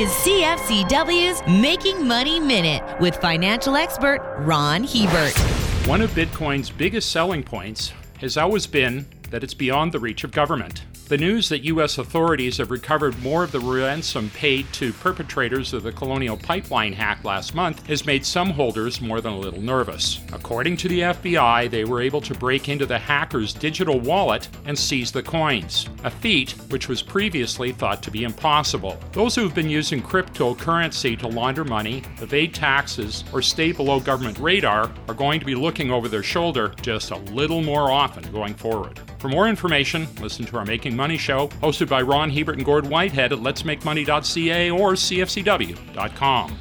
is CFCW's Making Money Minute with financial expert Ron Hebert. One of Bitcoin's biggest selling points has always been that it's beyond the reach of government. The news that U.S. authorities have recovered more of the ransom paid to perpetrators of the Colonial Pipeline hack last month has made some holders more than a little nervous. According to the FBI, they were able to break into the hackers' digital wallet and seize the coins, a feat which was previously thought to be impossible. Those who have been using cryptocurrency to launder money, evade taxes, or stay below government radar are going to be looking over their shoulder just a little more often going forward. For more information, listen to our Making Money show, hosted by Ron Hebert and Gord Whitehead at letsmakemoney.ca or cfcw.com.